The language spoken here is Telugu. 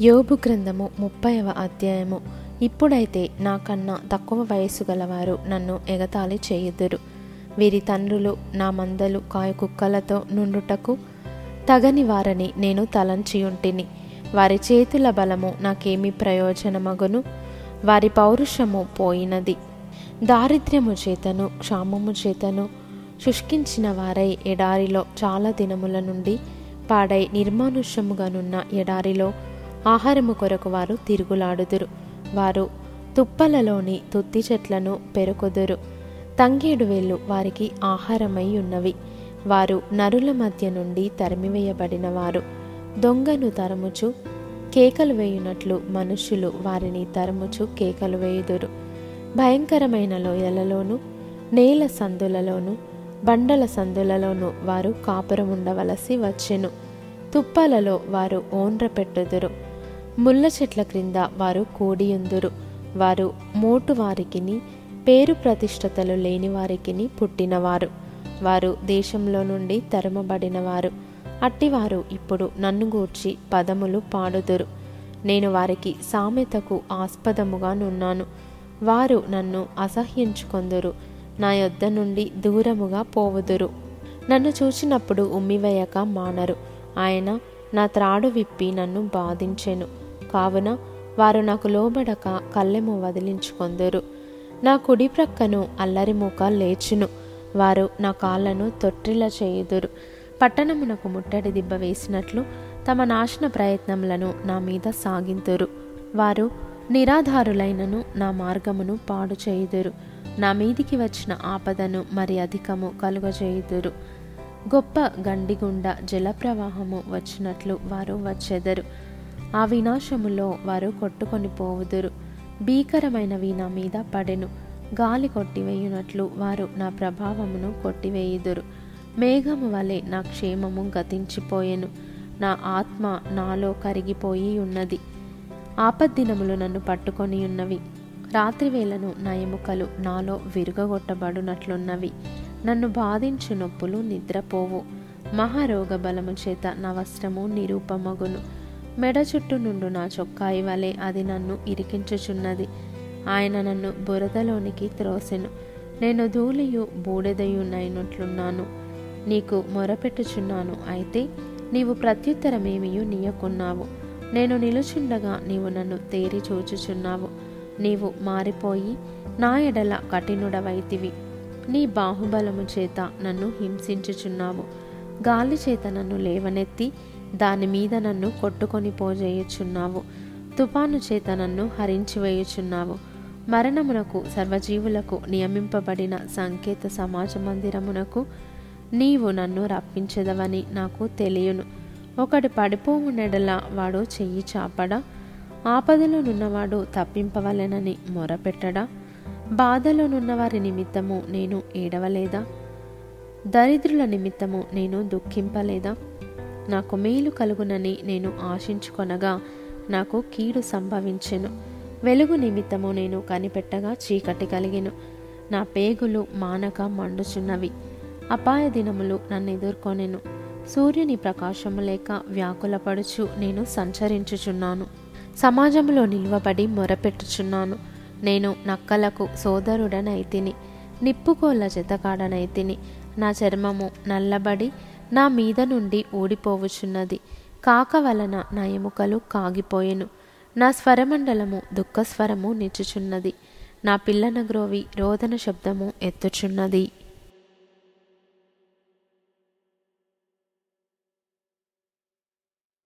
యోబు గ్రంథము ముప్పైవ అధ్యాయము. ఇప్పుడైతే నాకన్నా తక్కువ వయస్సు గలవారు నన్ను ఎగతాళి చేయుదురు. వీరి తండ్రులు నా మందలు కాయ కుక్కలతో నుండుటకు తగని వారని నేను తలంచియుంటిని. వారి చేతుల బలము నాకేమి ప్రయోజనమగును? వారి పౌరుషము పోయినది. దారిద్ర్యము చేతను క్షామము చేతను శుష్కించిన వారై ఎడారిలో చాలా దినముల నుండి పాడై నిర్మానుష్యముగానున్న ఎడారిలో ఆహారము కొరకు వారు తిరుగులాడుదురు. వారు తుప్పలలోని తుత్తి చెట్లను పెరుకొదురు. తంగేడు వేళ్ళు వారికి ఆహారమై ఉన్నవి. వారు నరుల మధ్య నుండి తరిమివేయబడిన వారు దొంగను తరముచు కేకలు వేయునట్లు మనుష్యులు వారిని తరముచు కేకలు వేయుదురు. భయంకరమైన లోయలలోనూ నేల సందులలోనూ బండల సందులలోనూ వారు కాపురం ఉండవలసి వచ్చెను. తుప్పలలో వారు ఓండ్ర పెట్టుదురు. ముళ్ళ చెట్ల క్రింద వారు కూడియుందురు. వారు మోటు వారికిని పేరు ప్రతిష్టతలు లేని వారికిని పుట్టినవారు. వారు దేశంలో నుండి తరమబడినవారు. అట్టివారు ఇప్పుడు నన్ను గూర్చి పదములు పాడుదురు. నేను వారికి సామెతకు ఆస్పదముగా నున్నాను. వారు నన్ను అసహ్యించుకొందురు. నా యొద్ద నుండి దూరముగా పోవుదురు. నన్ను చూచినప్పుడు ఉమ్మివేయక మానరు. ఆయన నా త్రాడు విప్పి నన్ను బాధించెను. కావున వారు నాకు లోబడక కళ్ళెము వదిలించుకొందురు. నా కుడి ప్రక్కను అల్లరి మూక లేచును. వారు నా కాళ్ళను తొట్టిల చేయుదురు. పట్టణమునకు ముట్టడి దిబ్బ వేసినట్లు తమ నాశన ప్రయత్నములను నా మీద సాగింతురు వారు నిరాధారులైనను నా మార్గమును పాడు చేయుదురు. నా మీదికి వచ్చిన ఆపదను మరి అధికము కలుగజేయుదురు గొప్ప గండిగుండ జలప్రవాహము వచ్చినట్లు వారు వచ్చెదరు. ఆ వినాశములో వారు కొట్టుకొని పోవుదురు. భీకరమైనవి నా మీద పడెను. గాలి కొట్టివేయునట్లు వారు నా ప్రభావమును కొట్టివేయుదురు. మేఘము వలె నా క్షేమము గతించిపోయెను. నా ఆత్మ నాలో కరిగిపోయి ఉన్నది ఆపద్దినములు నన్ను పట్టుకొని ఉన్నవి రాత్రివేళను నా ఎముకలు నాలో విరుగగొట్టబడునట్లున్నవి. నన్ను బాధించు నొప్పులు నిద్రపోవు. మహారోగ బలము చేత నా వస్త్రము నిరూపమగును. మెడ చుట్టూ నుండు నా చొక్కాయి వలె అది నన్ను ఇరికించుచున్నది. ఆయన నన్ను బురదలోనికి త్రోసెను. నేను ధూళియు బూడెదయునైనట్లున్నాను నీకు మొరపెట్టుచున్నాను. అయితే నీవు ప్రత్యుత్తరమేమియు నీయకున్నావు? నేను నిలుచుండగా నీవు నన్ను తేరి చూచుచున్నావు. నీవు మారిపోయి నా ఎడల కఠినుడవైతివి. నీ బాహుబలము చేత నన్ను హింసించుచున్నావు. గాలి చేత నన్ను లేవనెత్తి దాని మీద నన్ను కొట్టుకొని పోజేయుచున్నావు. తుపాను చేత నన్ను హరించివేయుచున్నావు. మరణమునకు సర్వజీవులకు నియమింపబడిన సంకేత సమాజ మందిరమునకు నీవు నన్ను రప్పించదవని నాకు తెలియను. ఒకటి పడిపోవు నెడల వాడు చెయ్యి చాపడా? ఆపదలో నున్నవాడు తప్పింపవలెనని మొరపెట్టడా? బాధలో నున్నవారి నిమిత్తము నేను ఏడవలేదా? దరిద్రుల నిమిత్తము నేను దుఃఖింపలేదా? నాకు మేలు కలుగునని నేను ఆశించుకొనగా నాకు కీడు సంభవించెను. వెలుగు నిమిత్తము నేను కనిపెట్టగా చీకటి కలిగెను. నా పేగులు మానక మండుచున్నవి. అపాయ దినములు నన్ను ఎదుర్కొనెను సూర్యుని ప్రకాశము లేక వ్యాకులపడుచు నేను సంచరించుచున్నాను. సమాజంలో నిల్వబడి మొరపెట్టుచున్నాను. నేను నక్కలకు సోదరుడనైతిని. నిప్పుకోళ్ళ జతకాడనైతిని నా చర్మము నల్లబడి నా మీద నుండి ఊడిపోవుచున్నది కాక వలన నా ఎముకలు కాగిపోయెను. నా స్వరమండలము దుఃఖస్వరము నిచ్చుచున్నది. నా పిల్లన గ్రోవి రోదన శబ్దము ఎత్తుచున్నది.